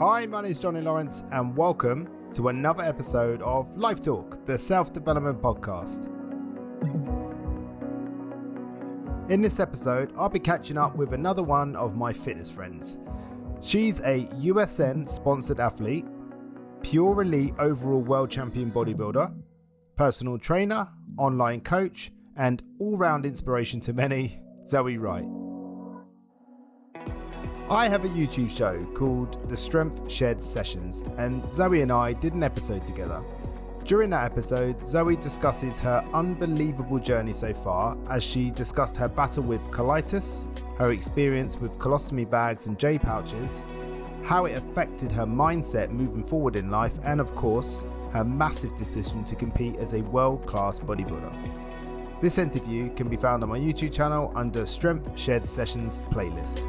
Hi, my name is Johnny Lawrence, and welcome to another episode of Life Talk, the self development podcast. In this episode, I'll be catching up with another one of my fitness friends. She's a USN sponsored athlete, pure elite overall world champion bodybuilder, personal trainer, online coach, and all round inspiration to many, Zoey Wright. I have a YouTube show called The Strength Shed Sessions, and Zoey and I did an episode together. During that episode, Zoey discusses her unbelievable journey so far as she discussed her battle with colitis, her experience with colostomy bags and J pouches, how it affected her mindset moving forward in life, and of course, her massive decision to compete as a world class bodybuilder. This interview can be found on my YouTube channel under Strength Shed Sessions playlist.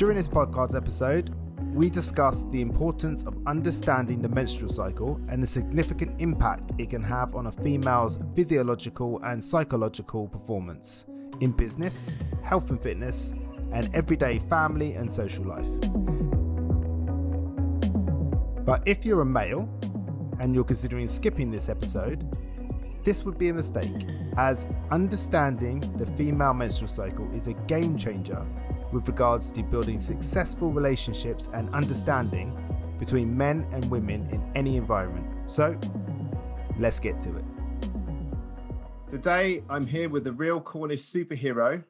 During this podcast episode, we discuss the importance of understanding the menstrual cycle and the significant impact it can have on a female's physiological and psychological performance in business, health and fitness, and everyday family and social life. But if you're a male and you're considering skipping this episode, this would be a mistake, as understanding the female menstrual cycle is a game changer with regards to building successful relationships and understanding between men and women in any environment. So, let's get to it. Today, I'm here with the real Cornish superhero.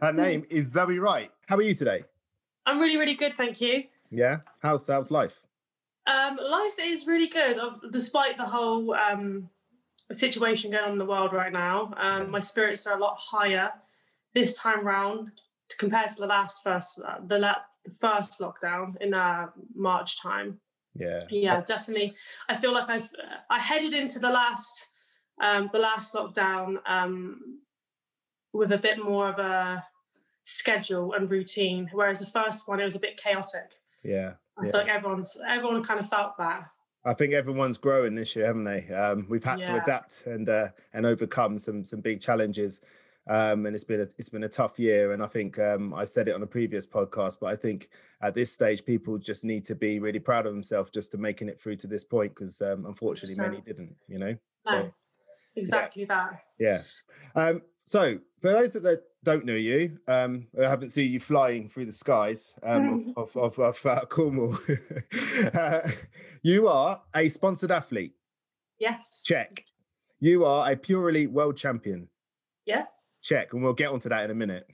Her name is Zoey Wright. How are you today? I'm really, really good, thank you. Yeah. How's how's life? Um, life is really good, uh, despite the whole um, situation going on in the world right now. Um, my spirits are a lot higher this time round compared to the last first uh, the la- the first lockdown in uh, March time. Yeah. Yeah, definitely. I feel like I've I headed into the last um, the last lockdown um, with a bit more of a schedule and routine, whereas the first one it was a bit chaotic. Yeah. I yeah. feel like everyone's everyone kind of felt that. I think everyone's growing this year, haven't they? Um, we've had to adapt and uh, and overcome some some big challenges, um, and it's been a, it's been a tough year. And I think um, I said it on a previous podcast, but I think at this stage, people just need to be really proud of themselves just to making it through to this point, because um, unfortunately, many didn't. You know. No, exactly that. Yeah. Um, so for those that, that don't know you, um, I haven't seen you flying through the skies um, of, of, of, of uh, Cornwall. uh, you are a sponsored athlete. Yes. Check. You are a pure elite world champion. Yes. Check. And we'll get onto that in a minute.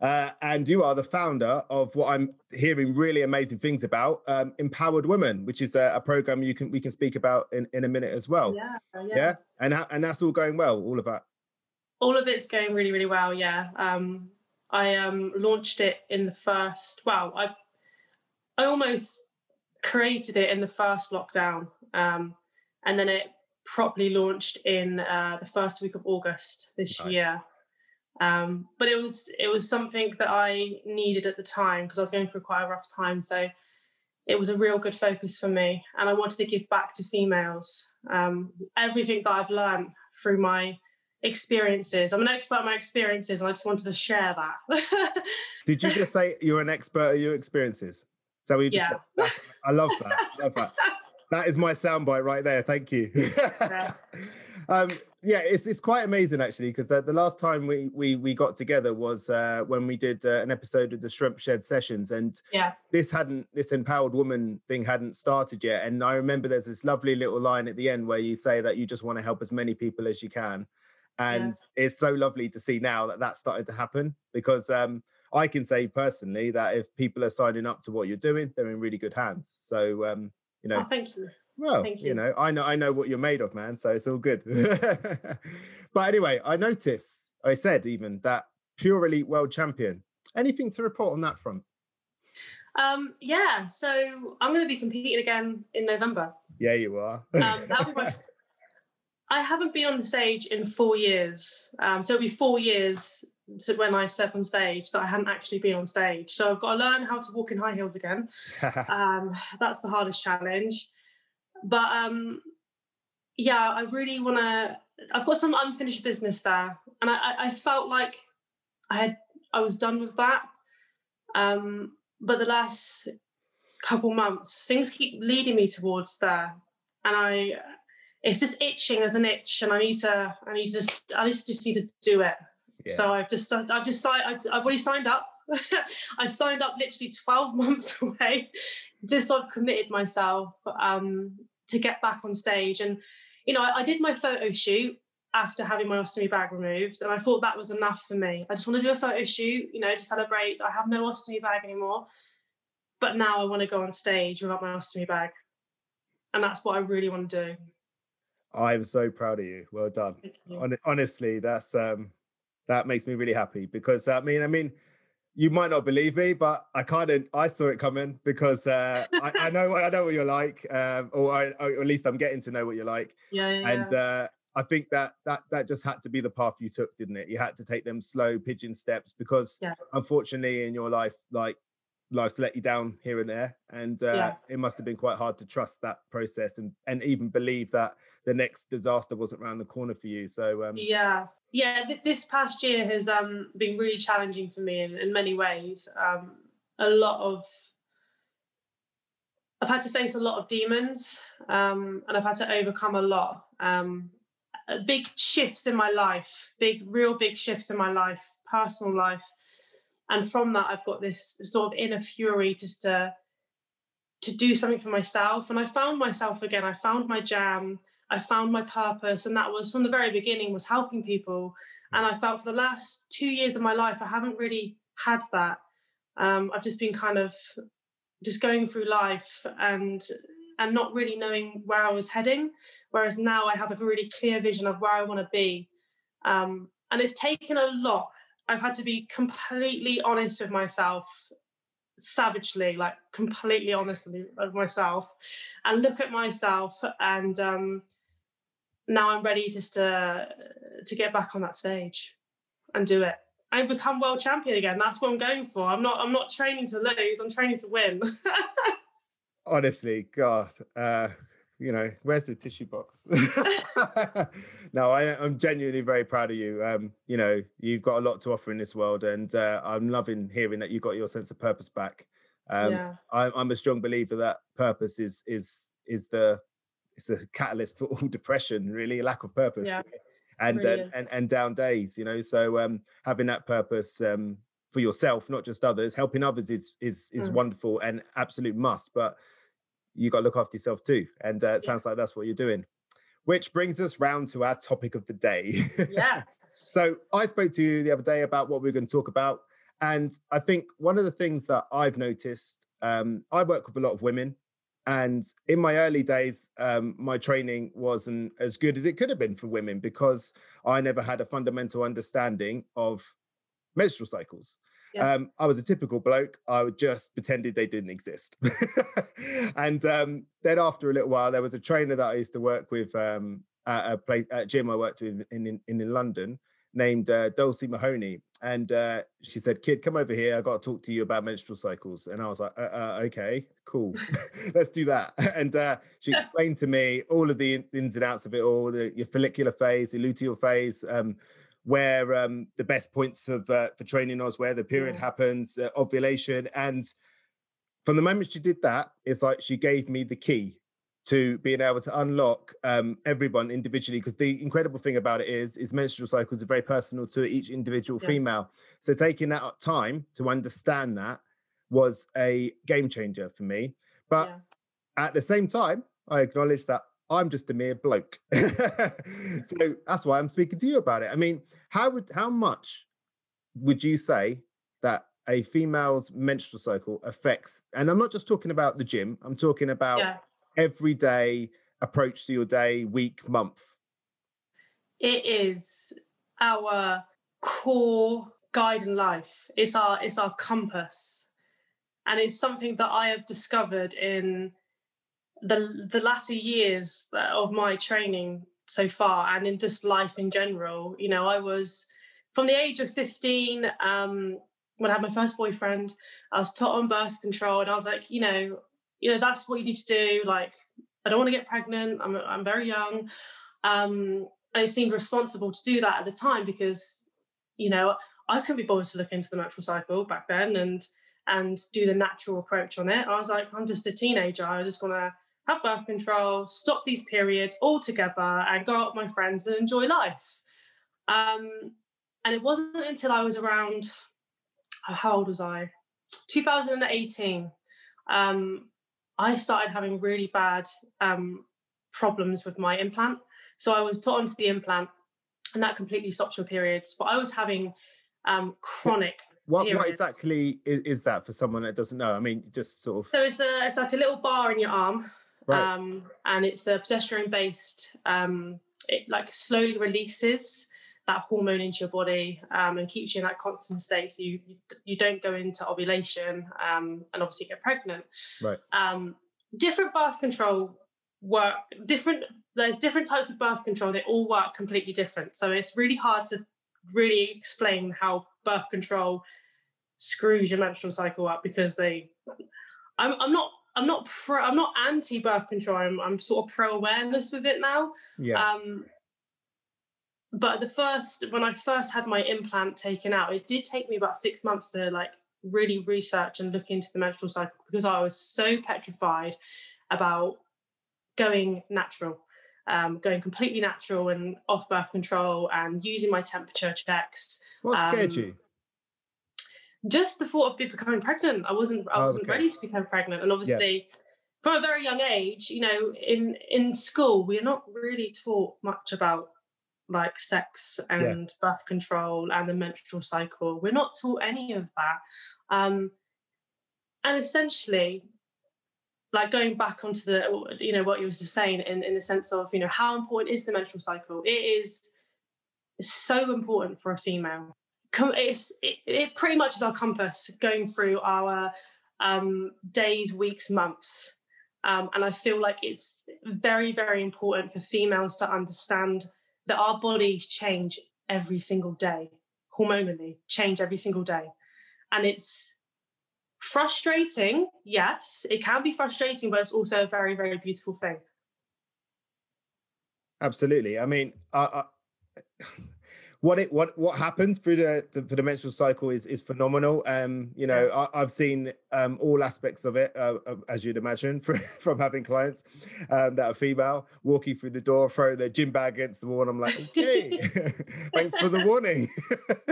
Uh, and you are the founder of what I'm hearing really amazing things about, um, Empowered Women, which is a, a program you can we can speak about in, in a minute as well. Yeah, yeah. Yeah. And and that's all going well. All of that. All of it's going really, really well. Yeah. Um, I um launched it in the first. Well, I I almost created it in the first lockdown, um, and then it properly launched in uh, the first week of August this Nice. year. Um, but it was it was something that I needed at the time because I was going through quite a rough time. So it was a real good focus for me, and I wanted to give back to females. Um, everything that I've learned through my experiences. I'm an expert in my experiences, and I just wanted to share that. Did you just say you're an expert at your experiences? So we just Yeah. said? I love that. I love that. That is my soundbite right there. Thank you. Yes. um, yeah, it's it's quite amazing actually because uh, the last time we we we got together was uh, when we did uh, an episode of the Strength Shed Sessions, and yeah, this hadn't this empowered woman thing hadn't started yet. And I remember there's this lovely little line at the end where you say that you just want to help as many people as you can, and it's so lovely to see now that that's starting to happen because um, I can say personally that if people are signing up to what you're doing, they're in really good hands. So um, you know, oh, thank you. well, Thank you you. know, I know I know what you're made of, man. So it's all good. but anyway, I notice I said even that pure elite world champion. Anything to report on that front? Um, yeah, so I'm going to be competing again in November. Yeah, you are. Um, my- I haven't been on the stage in four years, um, so it'll be four years when I step on stage that I hadn't actually been on stage. So I've got to learn how to walk in high heels again. um, that's the hardest challenge. But um, yeah, I really want to. I've got some unfinished business there, and I, I, felt like I had I was done with that. Um, but the last couple months, things keep leading me towards there, and I, it's just itching as an itch, and I need to, I need to just, I just, just need to do it. Yeah. So I've just, I've just signed, I've already signed up. I signed up literally 12 months away, just I've committed myself um, to get back on stage. And, you know, I, I did my photo shoot after having my ostomy bag removed. And I thought that was enough for me. I just want to do a photo shoot, you know, to celebrate I have no ostomy bag anymore. But now I want to go on stage without my ostomy bag. And that's what I really want to do. I'm so proud of you. Well done. You. Honestly, that's um that makes me really happy because I mean, I mean, you might not believe me, but I kind of I saw it coming because uh, I, I, know I know what you're like, um, or, I, or, at least I'm getting to know what you're like. Yeah, yeah And uh, I think that that that just had to be the path you took, didn't it? You had to take them slow pigeon steps because yeah. unfortunately in your life, like life's let you down here and there, and uh, yeah. it must have been quite hard to trust that process and and even believe that the next disaster wasn't around the corner for you. So um, yeah, yeah, th- this past year has um, been really challenging for me in, in many ways. Um, a lot of I've had to face a lot of demons, um, and I've had to overcome a lot. Um, uh, big shifts in my life, big, real big shifts in my life, personal life. And from that, I've got this sort of inner fury just to, to do something for myself. And I found myself again. I found my jam. I found my purpose. And that was from the very beginning was helping people. And I felt for the last two years of my life, I haven't really had that. Um, I've just been kind of just going through life and and not really knowing where I was heading. Whereas now I have a really clear vision of where I want to be. Um, and it's taken a lot. I've had to be completely honest with myself, savagely, like completely honestly with myself, and look at myself. And um, now I'm ready just to to get back on that stage and do it. I become world champion again. That's what I'm going for. I'm not. I'm not training to lose. I'm training to win. honestly, God, uh, you know, where's the tissue box? no, I, am genuinely very proud of you. Um, you know, you've got a lot to offer in this world, and uh, I'm loving hearing that you got your sense of purpose back. Um, yeah. I'm, I'm a strong believer that purpose is is is the it's the catalyst for all depression, really, lack of purpose. Yeah. And, really uh, and and down days, you know. So um, having that purpose um, for yourself, not just others, helping others is is is mm. wonderful and absolute must. But you got to look after yourself too. And uh, it yeah. sounds like that's what you're doing. Which brings us round to our topic of the day. Yes. so I spoke to you the other day about what we are going to talk about. And I think one of the things that I've noticed, um, I work with a lot of women. And in my early days, um, my training wasn't as good as it could have been for women because I never had a fundamental understanding of menstrual cycles. Yeah. Um, I was a typical bloke. I would just pretended they didn't exist. and um, then after a little while, there was a trainer that I used to work with um, at a place at a gym I worked with in in, in London named uh, Dulcie Mahoney. And uh, she said, Kid, come over here. I got to talk to you about menstrual cycles. And I was like, uh, uh, okay, cool. Let's do that. And uh, she explained to me all of the ins and outs of it all the, your follicular phase, the luteal phase, um, where um, the best points of uh, for training was, where the period yeah. happens, uh, ovulation, and from the moment she did that, it's like she gave me the key to being able to unlock um, everyone individually. Because the incredible thing about it is, is menstrual cycles are very personal to each individual yeah. female. So taking that time to understand that was a game changer for me. But yeah. at the same time, I acknowledge that I'm just a mere bloke. so that's why I'm speaking to you about it. I mean, how would how much would you say that a female's menstrual cycle affects and I'm not just talking about the gym, I'm talking about yeah. everyday approach to your day, week, month. It is our core guide in life. It's our it's our compass. And it's something that I have discovered in the the latter years of my training so far and in just life in general you know i was from the age of 15 um, when i had my first boyfriend i was put on birth control and i was like you know you know that's what you need to do like i don't want to get pregnant i'm, I'm very young um, and it seemed responsible to do that at the time because you know i couldn't be bothered to look into the menstrual cycle back then and and do the natural approach on it. I was like, I'm just a teenager. I just want to have birth control, stop these periods altogether, and go out with my friends and enjoy life. Um, and it wasn't until I was around, uh, how old was I? 2018. Um, I started having really bad um, problems with my implant. So I was put onto the implant, and that completely stopped your periods. But I was having um, chronic. What, what exactly is, is, that for someone that doesn't know? I mean, just sort of. So it's a it's like a little bar in your arm, right. um, and it's a progesterone based. Um, it like slowly releases that hormone into your body um, and keeps you in that constant state, so you you, you don't go into ovulation um, and obviously get pregnant. Right. Um, different birth control work different. There's different types of birth control. They all work completely different. So it's really hard to really explain how birth control screws your menstrual cycle up because they I'm, I'm not I'm not pro I'm not anti birth control I'm, I'm sort of pro awareness with it now yeah um but the first when I first had my implant taken out it did take me about six months to like really research and look into the menstrual cycle because I was so petrified about going natural um, going completely natural and off birth control and using my temperature checks. What scared um, you? Just the thought of becoming pregnant. I wasn't. I oh, wasn't okay. ready to become pregnant, and obviously, yeah. from a very young age, you know, in in school, we're not really taught much about like sex and yeah. birth control and the menstrual cycle. We're not taught any of that. Um, and essentially, like going back onto the you know what you were just saying in, in the sense of you know how important is the menstrual cycle it is so important for a female it's it, it pretty much is our compass going through our um, days weeks months um, and i feel like it's very very important for females to understand that our bodies change every single day hormonally change every single day and it's Frustrating, yes, it can be frustrating, but it's also a very, very beautiful thing. Absolutely. I mean, I, I, what it what what happens through the, the, the menstrual cycle is is phenomenal. Um, you know, yeah. I, have seen um, all aspects of it, uh, as you'd imagine, from, from having clients um, that are female walking through the door, throw their gym bag against the wall, and I'm like, okay, thanks for the warning.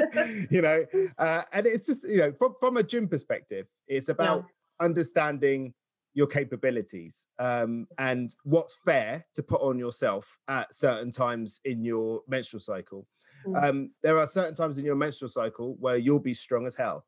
you know, uh, and it's just you know, from from a gym perspective, it's about yeah. understanding your capabilities um, and what's fair to put on yourself at certain times in your menstrual cycle. Mm. Um, there are certain times in your menstrual cycle where you'll be strong as hell.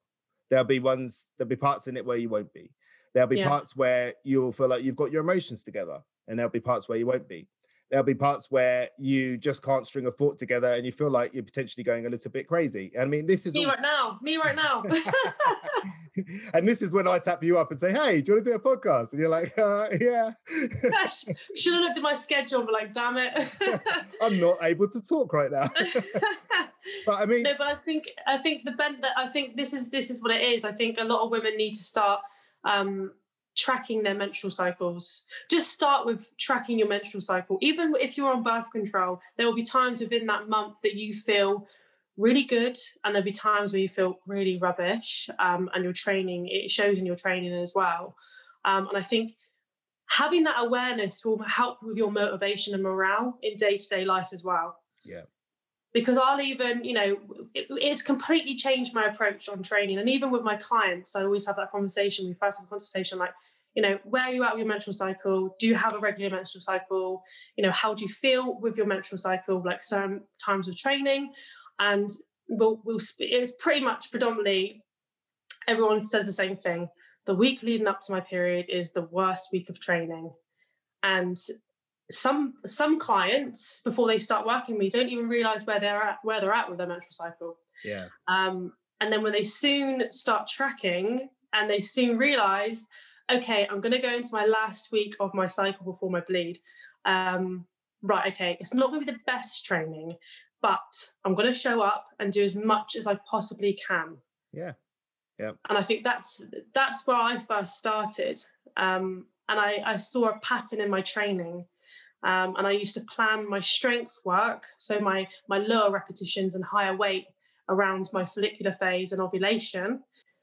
There'll be ones, there'll be parts in it where you won't be. There'll be yeah. parts where you'll feel like you've got your emotions together, and there'll be parts where you won't be. There'll be parts where you just can't string a thought together and you feel like you're potentially going a little bit crazy. I mean, this is me all... right now. Me right now. and this is when I tap you up and say, "Hey, do you want to do a podcast?" And you're like, uh, "Yeah." Should have looked at my schedule, but like, damn it, I'm not able to talk right now. but I mean, no, but I think I think the bent that I think this is this is what it is. I think a lot of women need to start. Um, tracking their menstrual cycles. Just start with tracking your menstrual cycle. Even if you're on birth control, there will be times within that month that you feel really good and there'll be times where you feel really rubbish um, and your training it shows in your training as well. Um, and i think having that awareness will help with your motivation and morale in day-to-day life as well. Yeah. Because i'll even you know it, it's completely changed my approach on training and even with my clients i always have that conversation we first have a consultation like you know where are you at with your menstrual cycle? Do you have a regular menstrual cycle? You know how do you feel with your menstrual cycle? Like some times of training and we'll, we'll it's pretty much predominantly everyone says the same thing. The week leading up to my period is the worst week of training. And some some clients before they start working with me don't even realize where they're at where they're at with their menstrual cycle. Yeah. Um, and then when they soon start tracking and they soon realize okay i'm going to go into my last week of my cycle before my bleed um, right okay it's not going to be the best training but I'm going to show up and do as much as I possibly can. Yeah. Yeah. And I think that's that's where I first started. Um, and I, I saw a pattern in my training. Um, and I used to plan my strength work, so my my lower repetitions and higher weight around my follicular phase and ovulation.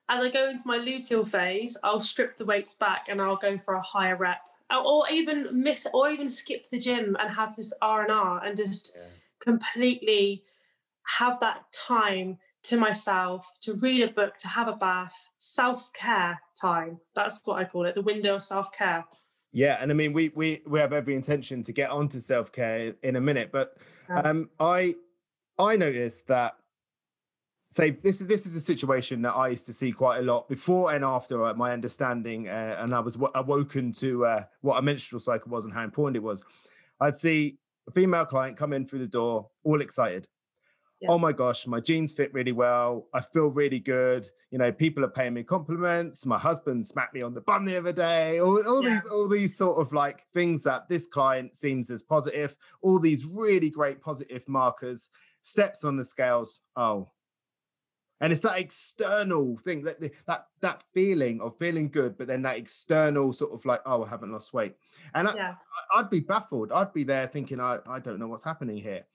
as I go into my luteal phase, I'll strip the weights back and I'll go for a higher rep, or even miss, or even skip the gym and have this R and R and just yeah. Completely have that time to myself to read a book, to have a bath, self care time. That's what I call it, the window of self care. Yeah, and I mean, we we we have every intention to get onto self care in a minute, but um, I I noticed that say this is this is a situation that I used to see quite a lot before and after uh, my understanding, uh, and I was w- awoken to uh, what a menstrual cycle was and how important it was. I'd see a female client come in through the door, all excited. Yeah. Oh my gosh, my jeans fit really well. I feel really good. You know, people are paying me compliments. My husband smacked me on the bum the other day. All, all yeah. these, all these sort of like things that this client seems as positive. All these really great positive markers. Steps on the scales. Oh, and it's that external thing that that that feeling of feeling good but then that external sort of like oh i haven't lost weight. And yeah. I, would be baffled. I'd be there thinking I, I don't know what's happening here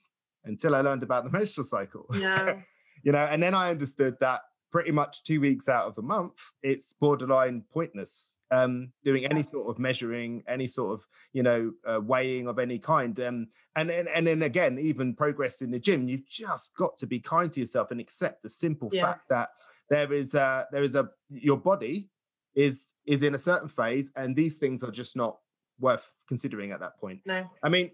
until i learned about the menstrual cycle. Yeah. You know and then i understood that pretty much two weeks out of a month it's borderline pointless um, doing any sort of measuring, any sort of you know uh, weighing of any kind. Um, and then and then again, even progress in the gym, you've just got to be kind to yourself and accept the simple yeah. fact that there is a there is a your body is is in a certain phase, and these things are just not worth considering at that point. No, I mean,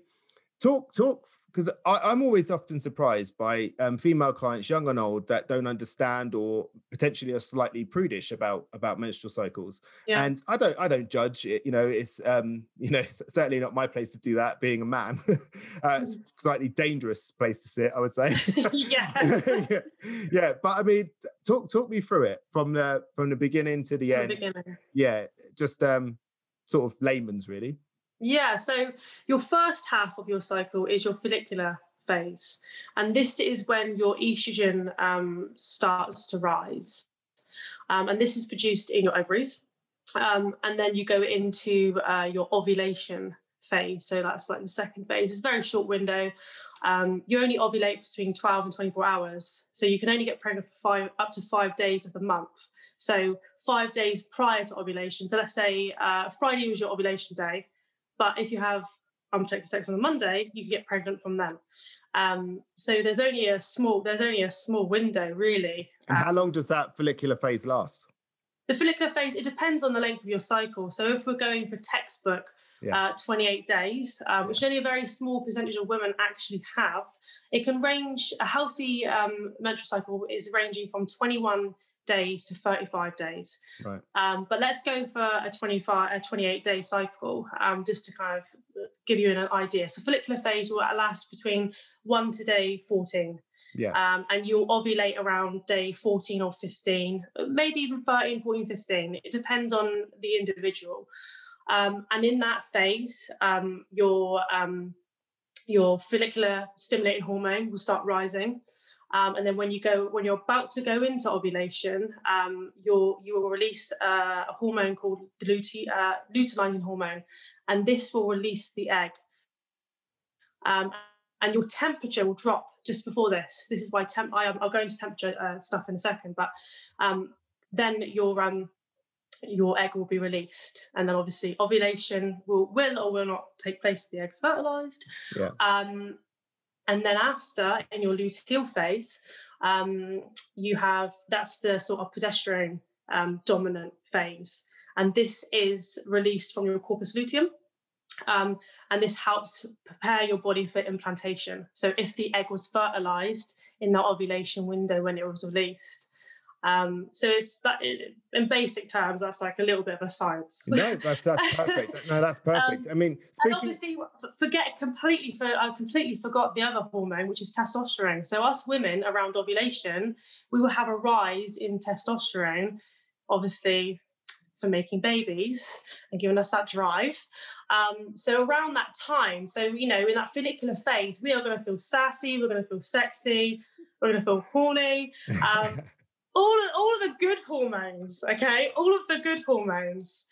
talk talk because I'm always often surprised by um, female clients, young and old, that don't understand or potentially are slightly prudish about about menstrual cycles. Yeah. And I don't I don't judge it. You know, it's um, you know it's certainly not my place to do that. Being a man, uh, it's a mm. slightly dangerous place to sit, I would say. yes. yeah. yeah, but I mean, talk talk me through it from the from the beginning to the from end. The yeah, just um, sort of layman's really. Yeah, so your first half of your cycle is your follicular phase, and this is when your estrogen um, starts to rise, um, and this is produced in your ovaries, um, and then you go into uh, your ovulation phase. So that's like the second phase. It's a very short window. Um, you only ovulate between 12 and 24 hours, so you can only get pregnant for five up to five days of the month. So five days prior to ovulation. So let's say uh, Friday was your ovulation day but if you have unprotected sex on a Monday, you can get pregnant from then. Um, so there's only a small there's only a small window really. And how um, long does that follicular phase last? The follicular phase it depends on the length of your cycle. So if we're going for textbook, yeah. uh, 28 days, um, which only a very small percentage of women actually have, it can range. A healthy um, menstrual cycle is ranging from 21 days to 35 days. Right. Um, but let's go for a 25, a 28 day cycle, um, just to kind of give you an idea. So follicular phase will last between one to day 14. Yeah. Um, and you'll ovulate around day 14 or 15, maybe even 13, 14, 15. It depends on the individual. Um, and in that phase, um, your um, your follicular stimulating hormone will start rising. Um, and then when you go, when you're about to go into ovulation, um, you will release uh, a hormone called the lutein, uh, luteinizing hormone, and this will release the egg. Um, and your temperature will drop just before this. This is why temp. I, will go into temperature uh, stuff in a second, but um, then your um, your egg will be released, and then obviously ovulation will will or will not take place. The egg's fertilized. Yeah. And then after, in your luteal phase, um, you have that's the sort of progesterone um, dominant phase. And this is released from your corpus luteum. Um, and this helps prepare your body for implantation. So if the egg was fertilized in that ovulation window when it was released, um, so it's that in basic terms, that's like a little bit of a science. No, that's that's perfect. no, that's perfect. Um, I mean, speaking... and obviously, forget completely. For I completely forgot the other hormone, which is testosterone. So us women around ovulation, we will have a rise in testosterone, obviously for making babies and giving us that drive. Um, so around that time, so you know, in that follicular phase, we are going to feel sassy, we're going to feel sexy, we're going to feel horny. Um, all of, all of the good hormones, okay, all of the good hormones.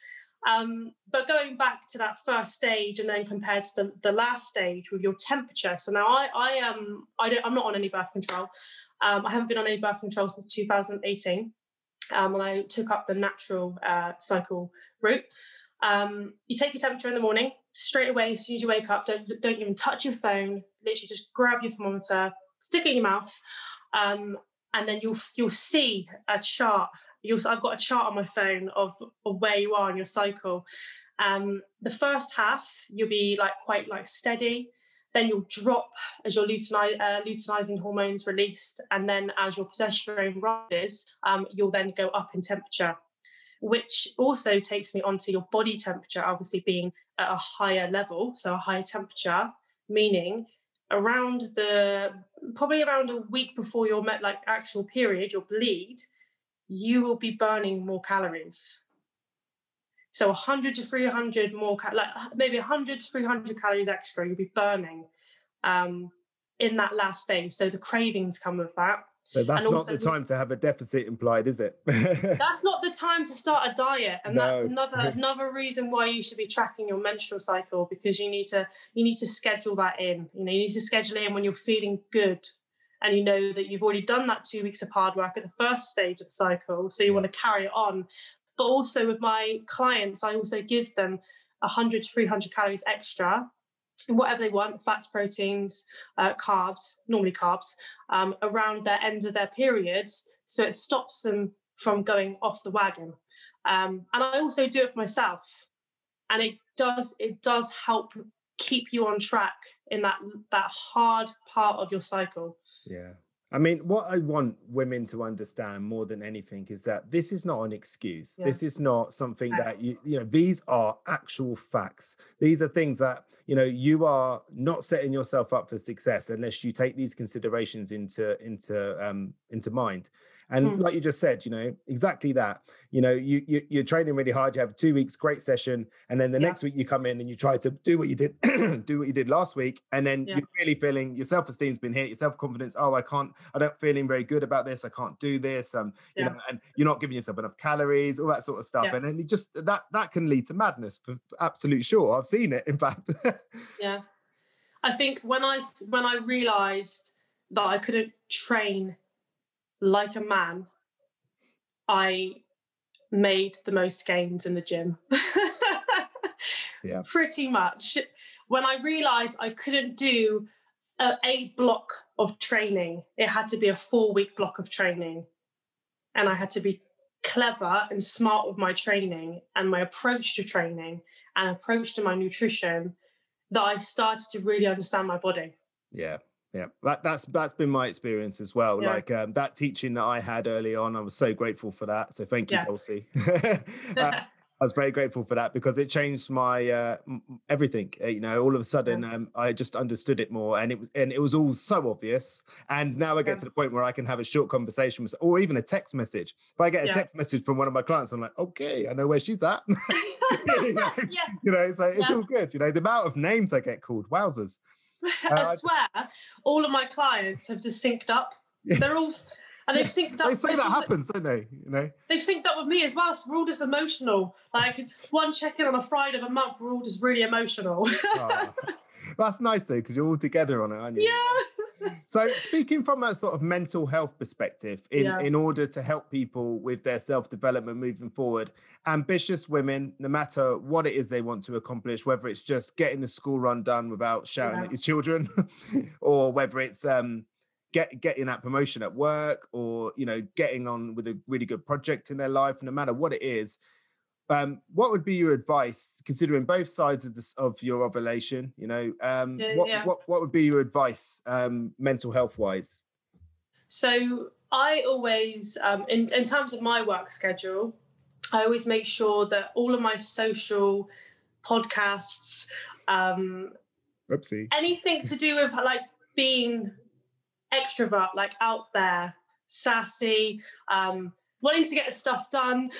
Um, but going back to that first stage and then compared to the, the last stage with your temperature. So now I I um I don't I'm not on any birth control. Um, I haven't been on any birth control since 2018. um, and I took up the natural uh, cycle route. Um, you take your temperature in the morning straight away as soon as you wake up. Don't don't even touch your phone. Literally, just grab your thermometer, stick it in your mouth, um, and then you'll you'll see a chart. You'll, I've got a chart on my phone of, of where you are in your cycle. Um, the first half you'll be like quite like steady. Then you'll drop as your luteini- uh, luteinizing hormones released, and then as your progesterone rises, um, you'll then go up in temperature which also takes me onto your body temperature, obviously being at a higher level, so a higher temperature, meaning around the probably around a week before your met like actual period, your bleed, you will be burning more calories. So 100 to 300 more, cal- like maybe 100 to 300 calories extra, you'll be burning um, in that last phase. So the cravings come with that. So that's not the time to have a deficit implied, is it? that's not the time to start a diet, and no. that's another another reason why you should be tracking your menstrual cycle because you need to you need to schedule that in. You know, you need to schedule it in when you're feeling good, and you know that you've already done that two weeks of hard work at the first stage of the cycle, so you yeah. want to carry it on. But also with my clients, I also give them 100 to 300 calories extra whatever they want fats proteins uh, carbs normally carbs um, around their end of their periods so it stops them from going off the wagon. Um, and i also do it for myself and it does it does help keep you on track in that that hard part of your cycle. Yeah I mean, what I want women to understand more than anything is that this is not an excuse. Yeah. This is not something that you, you know, these are actual facts. These are things that, you know, you are not setting yourself up for success unless you take these considerations into into um into mind. And mm. like you just said, you know, exactly that. You know, you, you are training really hard. You have two weeks, great session, and then the yeah. next week you come in and you try to do what you did, do what you did last week, and then yeah. you're really feeling your self esteem's been hit, your self confidence. Oh, I can't, I don't feeling very good about this. I can't do this. Um, you yeah. know, and you're not giving yourself enough calories, all that sort of stuff, and then you just that that can lead to madness for absolute sure. I've seen it, in fact. yeah, I think when I when I realised that I couldn't train like a man, I made the most gains in the gym. yeah. Pretty much. When I realized I couldn't do a, a block of training, it had to be a four week block of training. And I had to be clever and smart with my training and my approach to training and approach to my nutrition that I started to really understand my body. Yeah yeah that, that's that's been my experience as well yeah. like um, that teaching that i had early on i was so grateful for that so thank you yeah. dulcie uh, I was very grateful for that because it changed my uh, everything. Uh, you know, all of a sudden, um, I just understood it more, and it was and it was all so obvious. And now I get yeah. to the point where I can have a short conversation with, or even a text message. If I get a yeah. text message from one of my clients, I'm like, okay, I know where she's at. you, know, yeah. you know, so it's all good. You know, the amount of names I get called, wowzers. I swear, all of my clients have just synced up. They're all, and they've synced up. They say that happens, don't they? You know, they've synced up with me as well. So we're all just emotional. Like one check-in on a Friday of a month, we're all just really emotional. oh, that's nice though, because you're all together on it, aren't you? Yeah so speaking from a sort of mental health perspective in, yeah. in order to help people with their self-development moving forward ambitious women no matter what it is they want to accomplish whether it's just getting the school run done without shouting yeah. at your children or whether it's um, get getting that promotion at work or you know getting on with a really good project in their life no matter what it is um, what would be your advice, considering both sides of this of your ovulation? You know, um, yeah, what, yeah. what what would be your advice, um, mental health wise? So I always, um, in in terms of my work schedule, I always make sure that all of my social podcasts, um, Oopsie. anything to do with like being extrovert, like out there, sassy, um, wanting to get stuff done.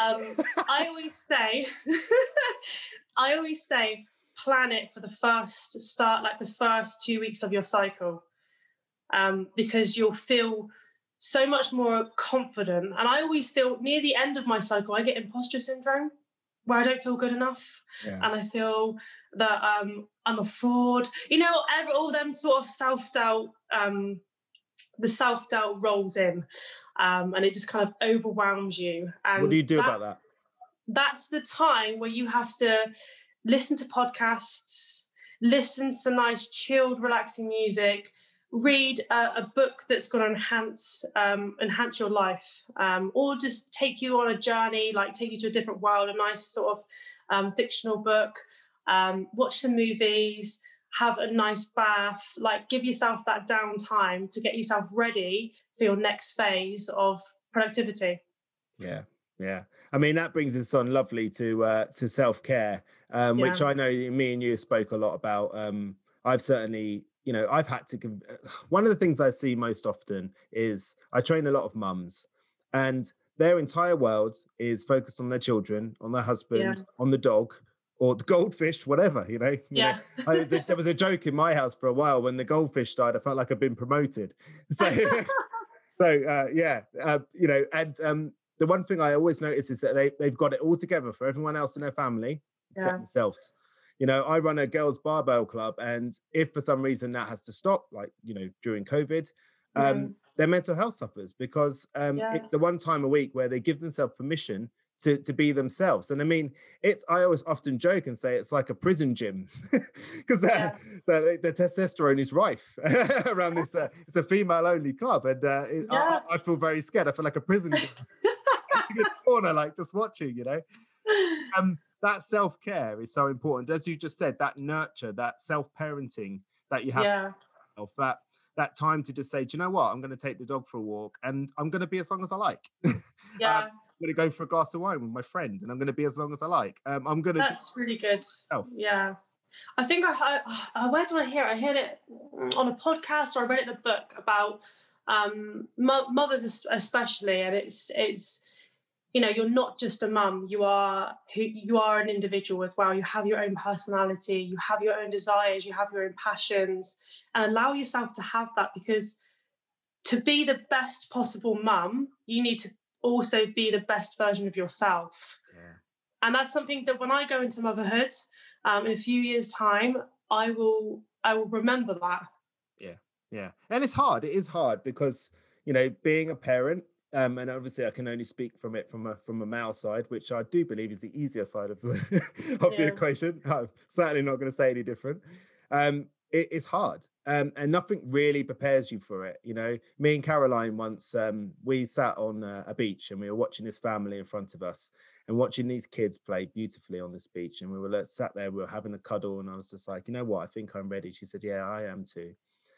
Um, I always say, I always say, plan it for the first start, like the first two weeks of your cycle, um, because you'll feel so much more confident. And I always feel near the end of my cycle, I get imposter syndrome where I don't feel good enough, yeah. and I feel that um, I'm a fraud. You know, all them sort of self doubt, um, the self doubt rolls in. Um, and it just kind of overwhelms you. And what do you do about that? That's the time where you have to listen to podcasts, listen to nice, chilled, relaxing music, read a, a book that's going to enhance um, enhance your life, um, or just take you on a journey, like take you to a different world, a nice sort of um, fictional book. Um, watch some movies, have a nice bath, like give yourself that downtime to get yourself ready for your next phase of productivity. Yeah, yeah. I mean that brings us on lovely to uh, to self care, um, yeah. which I know me and you spoke a lot about. Um, I've certainly, you know, I've had to. One of the things I see most often is I train a lot of mums, and their entire world is focused on their children, on their husband, yeah. on the dog, or the goldfish, whatever, you know. You yeah. Know, I, there was a joke in my house for a while when the goldfish died. I felt like I'd been promoted. So, so uh, yeah, uh, you know, and um, the one thing I always notice is that they they've got it all together for everyone else in their family except yeah. themselves. You know, I run a girls' barbell club, and if for some reason that has to stop, like you know during COVID, um, their mental health suffers because um, yeah. it's the one time a week where they give themselves permission to, to be themselves. And I mean, it's I always often joke and say it's like a prison gym because yeah. the, the, testosterone is rife around this. Uh, it's a female only club, and uh, it, yeah. I, I, feel very scared. I feel like a prison corner, like just watching. You know, um, that self care is so important, as you just said. That nurture, that self parenting that you have, yeah. of that that time to just say, do you know what? I'm going to take the dog for a walk, and I'm going to be as long as I like. Yeah. um, going to go for a glass of wine with my friend, and I'm going to be as long as I like. Um, I'm going to. That's really good. Oh. Yeah. I think I, I, I where did I hear? It? I heard it on a podcast or I read it in a book about um, mo- mothers especially, and it's it's you know you're not just a mum you are who you are an individual as well you have your own personality you have your own desires you have your own passions and allow yourself to have that because to be the best possible mum you need to also be the best version of yourself. Yeah. And that's something that when I go into motherhood um, in a few years' time, I will I will remember that. Yeah, yeah, and it's hard. It is hard because you know being a parent, um, and obviously I can only speak from it from a from a male side, which I do believe is the easier side of the of yeah. the equation. I'm certainly not going to say any different. Um, it, it's hard um, and nothing really prepares you for it you know me and caroline once um, we sat on uh, a beach and we were watching this family in front of us and watching these kids play beautifully on this beach and we were like, sat there we were having a cuddle and i was just like you know what i think i'm ready she said yeah i am too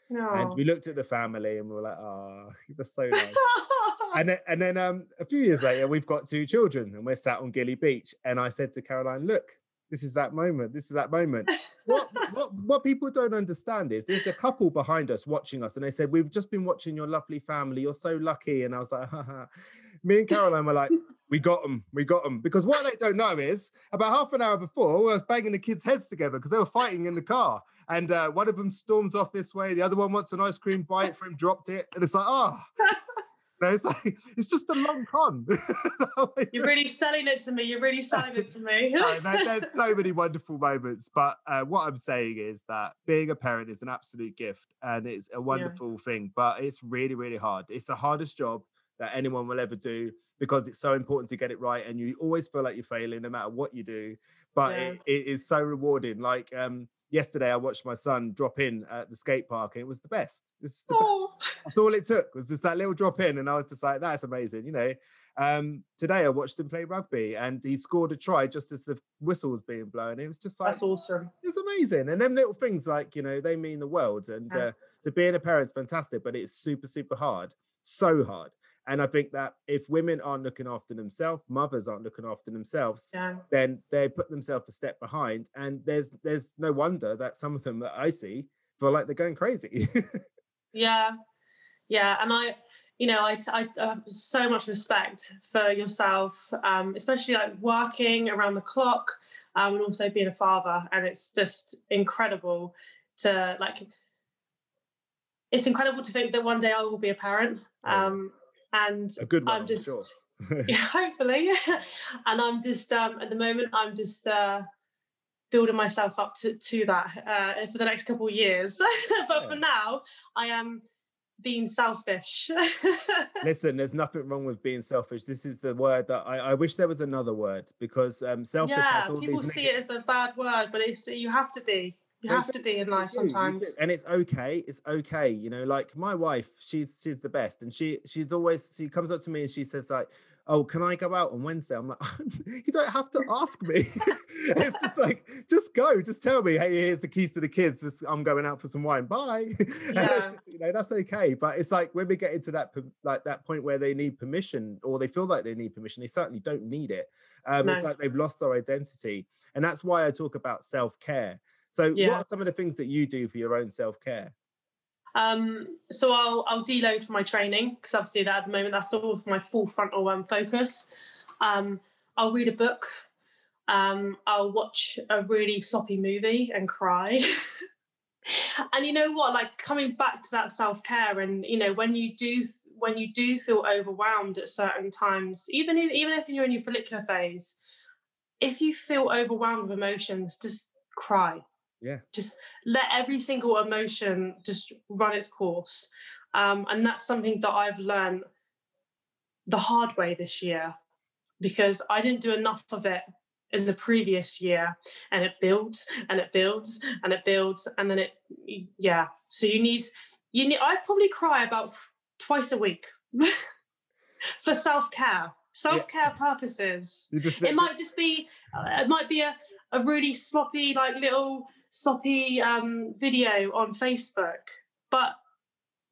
no. and we looked at the family and we were like oh that's so nice and then, and then um, a few years later we've got two children and we're sat on Gylly beach and i said to caroline look this is that moment. This is that moment. What, what what people don't understand is there's a couple behind us watching us, and they said, We've just been watching your lovely family. You're so lucky. And I was like, Haha. Me and Caroline were like, We got them, we got them. Because what they don't know is about half an hour before, we were banging the kids' heads together because they were fighting in the car. And uh, one of them storms off this way, the other one wants an ice cream bite for him, dropped it. And it's like, oh, no, it's like it's just a long con. You're really selling it to me. You're really selling it to me. no, there's so many wonderful moments, but uh, what I'm saying is that being a parent is an absolute gift and it's a wonderful yeah. thing. But it's really, really hard. It's the hardest job that anyone will ever do because it's so important to get it right, and you always feel like you're failing no matter what you do. But yeah. it, it is so rewarding. Like um, yesterday I watched my son drop in at the skate park and it was the best. It's oh. That's all it took was just that little drop in. And I was just like, that's amazing. You know, um, today I watched him play rugby and he scored a try just as the whistle was being blown. It was just like, that's awesome. It's amazing. And them little things like, you know, they mean the world. And yeah. uh, so being a parent's fantastic, but it's super, super hard. So hard. And I think that if women aren't looking after themselves, mothers aren't looking after themselves, yeah. then they put themselves a step behind. And there's there's no wonder that some of them that I see feel like they're going crazy. yeah, yeah, and I, you know, I, I, I have so much respect for yourself, um, especially like working around the clock, um, and also being a father. And it's just incredible to like. It's incredible to think that one day I will be a parent. Um, and a good one, I'm just sure. yeah, hopefully. and I'm just um, at the moment I'm just uh, building myself up to to that uh, for the next couple of years. but yeah. for now, I am being selfish. Listen, there's nothing wrong with being selfish. This is the word that I, I wish there was another word because um, selfish yeah, has all people these see neg- it as a bad word, but it's you have to be. You have to be in life You do, you do. sometimes. and it's okay it's okay you know like my wife she's she's the best and she she's always she comes up to me and she says like oh can i go out on wednesday i'm like you don't have to ask me it's just like just go just tell me hey here's the keys to the kids this- i'm going out for some wine bye Yeah. just, you know that's okay but it's like when we get into that like that point where they need permission or they feel like they need permission they certainly don't need it um it's like they've lost their identity and that's why i talk about self-care so what are some of the things that you do for your own self-care Um, so I'll I'll deload for my training because obviously that at the moment that's all of my full frontal um, focus. Um, I'll read a book. Um, I'll watch a really soppy movie and cry. and you know what? Like coming back to that self care, and you know when you do when you do feel overwhelmed at certain times, even if, even if you're in your follicular phase, if you feel overwhelmed with emotions, just cry yeah. Just let every single emotion just run its course. Um, and that's something that i've learned the hard way this year because i didn't do enough of it in the previous year and it builds and it builds and it builds and then it yeah. So you need you need i probably cry about twice a week for self-care self-care purposes. Just it might just be uh, it might be a, a really sloppy like little sloppy um video on facebook but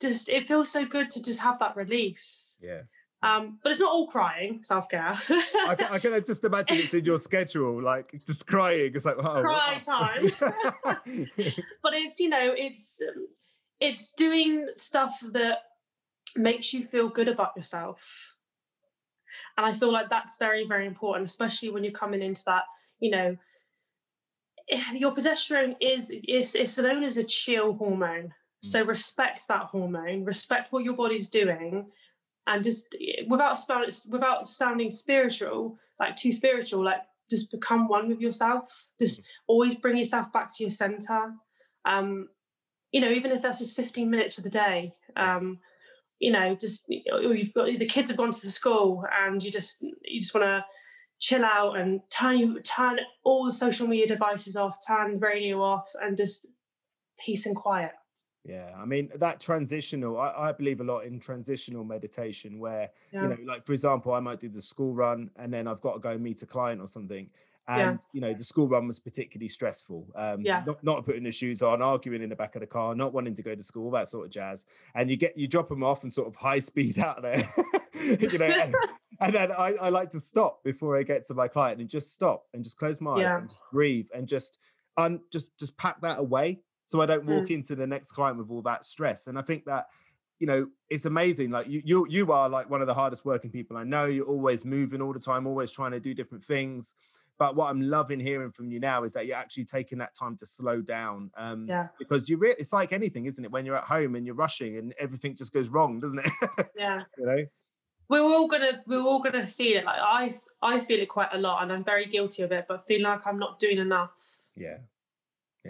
just it feels so good to just have that release. Yeah. Um but it's not all crying self-care. I can, I can just imagine it's in your schedule like just crying it's like oh Cry time. but it's you know it's um, it's doing stuff that makes you feel good about yourself. And i feel like that's very very important especially when you're coming into that you know your progesterone is is it's known as a chill hormone. So respect that hormone respect what your body's doing and just eh, without without sounding spiritual like too spiritual like just become one with yourself. Just always bring yourself back to your center. Um you know even if that's just 15 minutes for the day um you know just you've got the kids have gone to the school and you just you just want to chill out and turn you turn all the social media devices off turn the radio off and just peace and quiet. Yeah i mean that transitional I, I believe a lot in transitional meditation where yeah. you know like for example i might do the school run and then i've got to go meet a client or something and Yeah. you know the school run was particularly stressful. Um Yeah. not, not putting the shoes on arguing in the back of the car not wanting to go to school that sort of jazz. And you get you drop them off and sort of high speed out there you know and, and then I, I like to stop before i get to my client and just stop and just close my eyes Yeah. and just breathe and just un, just just pack that away so i don't walk into the next client with all that stress. And i think that you know it's amazing like you you you are like one of the hardest working people i know. You're always moving all the time always trying to do different things. But what i'm loving hearing from you now is that you're actually taking that time to slow down um Yeah. because you re- it's like anything isn't it? When you're at home and you're rushing and everything just goes wrong doesn't it? Yeah. You know we're all gonna we're all gonna feel it like i i feel it quite a lot and i'm very guilty of it but feeling like i'm not doing enough. Yeah.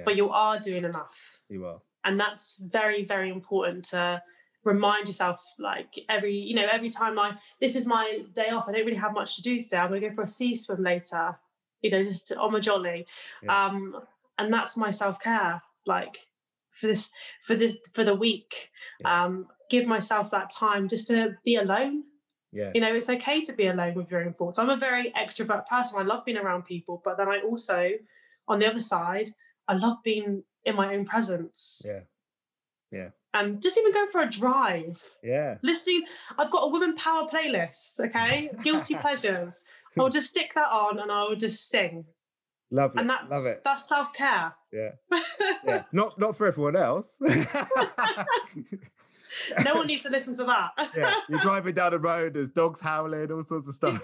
But you are doing enough. You are. And that's very very important to remind yourself like every you know every time i this is my day off i don't really have much to do today i'm to go for a sea swim later you know just on my jolly. Yeah. um and that's my self-care like for this for the for the week. Yeah. um give myself that time just to be alone yeah. You know it's okay to be alone with your own thoughts. I'm a very extrovert person. I love being around people but then i also on the other side i love being in my own presence. Yeah. Yeah. and just even go for a drive. Yeah. Listening i've got a woman power playlist okay? Guilty pleasures. I'll just stick that on and i'll just sing. Love it and that's love it. that's self-care. Yeah. Yeah. Not not for everyone else no one needs to listen to that yeah, you're driving down the road, there's dogs howling, all sorts of stuff.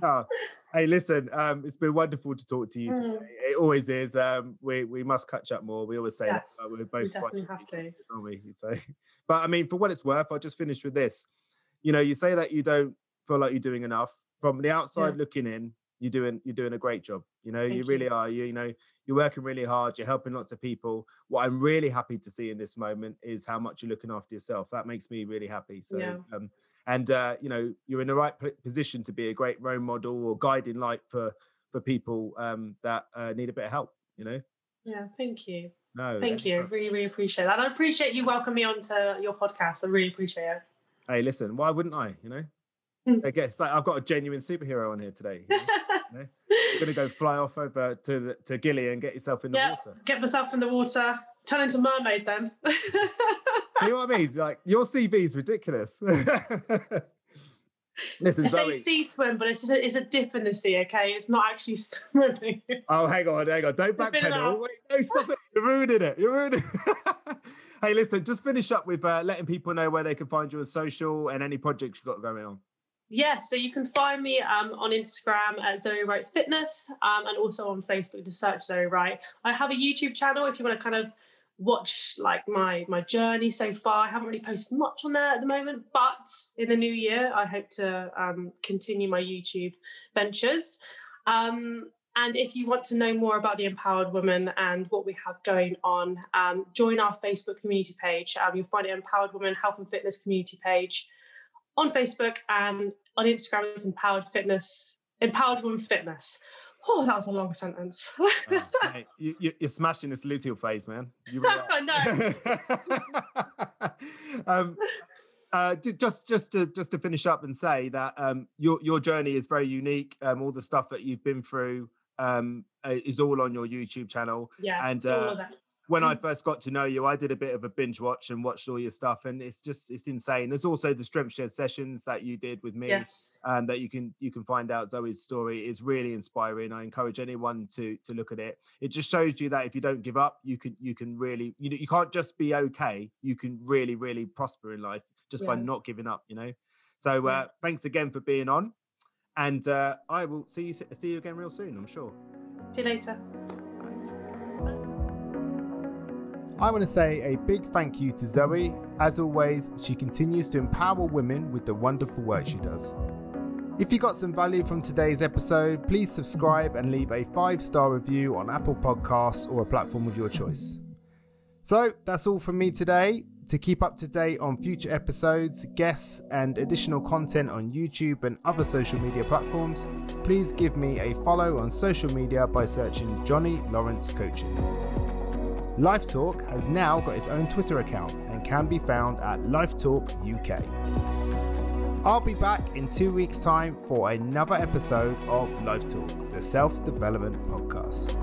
No. Hey, listen, um, it's been wonderful to talk to you. Mm. Today. It always is. Um, we we must catch up more. We always say Yes, that, but we're both quite definitely have to. aren't we? So, but I mean, for what it's worth, I'll just finish with this. You know, you say that you don't feel like you're doing enough. From the outside looking in, you're doing you're doing a great job. You know, Thank you really you. are. You, you know, you're working really hard. You're helping lots of people. What I'm really happy to see in this moment is how much you're looking after yourself. That makes me really happy. So, Yeah. um, and uh, you know, you're in the right position to be a great role model or guiding light for for people um, that uh, need a bit of help. You know, Yeah, thank you. no, Thank you. Really, really appreciate that. And I appreciate you welcoming me onto your podcast. I really appreciate it. Hey, listen, why wouldn't I? You know. I guess like, I've got a genuine superhero on here today. You know? You're gonna go fly off over to the, to Gylly and get yourself in the yeah, water. get myself in the water, turn into mermaid then. You know what I mean? Like your CV is ridiculous. Listen, I say sea swim, but it's a, it's a dip in the sea, okay? It's not actually swimming. Oh, hang on, hang on. Don't backpedal. Wait, no, stop it. You're ruining it. You're ruining it. hey, listen, just finish up with uh, letting people know where they can find you on social and any projects you've got going on. Yeah, so you can find me um, on Instagram at Zoey Wright Fitness um, and also on Facebook to search Zoey Wright. I have a YouTube channel if you want to kind of watch like my my journey so far. I haven't really posted much on there at the moment, but in the new year, I hope to um, continue my YouTube ventures. Um, and if you want to know more about the Empowered Woman and what we have going on, um, join our Facebook community page. Um, you'll find it Empowered Woman Health and Fitness community page on Facebook and on Instagram. It's Empowered Fitness, Empowered Woman Fitness. Oh, that was a long sentence. Oh, mate, you, you're smashing this luteal phase, man. You really are. I um, uh, just just to just to finish up and say that um, your your journey is very unique. Um, all the stuff that you've been through um, uh, is all on your YouTube channel. yeah, And, uh. When I Mm. first got to know you, I did a bit of a binge watch and watched all your stuff, and it's just it's insane. There's also the Strength Shed Sessions that you did with me Yes. um, that you can you can find out Zoey's story is really inspiring. I encourage anyone to to look at it. It just shows you that if you don't give up, you can you can really you know you can't just be okay. You can really really prosper in life just by not giving up. You know. So Yeah. uh, thanks again for being on, and uh, I will see you see you again real soon. I'm sure. See you later. I want to say a big thank you to Zoey. As always, she continues to empower women with the wonderful work she does. If you got some value from today's episode, please subscribe and leave a five star review on Apple Podcasts or a platform of your choice. So that's all from me today. To keep up to date on future episodes, guests, and additional content on YouTube and other social media platforms, please give me a follow on social media by searching Johnny Lawrence Coaching. Life Talk has now got its own Twitter account and can be found at Life Talk UK. I'll be back in two weeks' time for another episode of Life Talk, the self development podcast.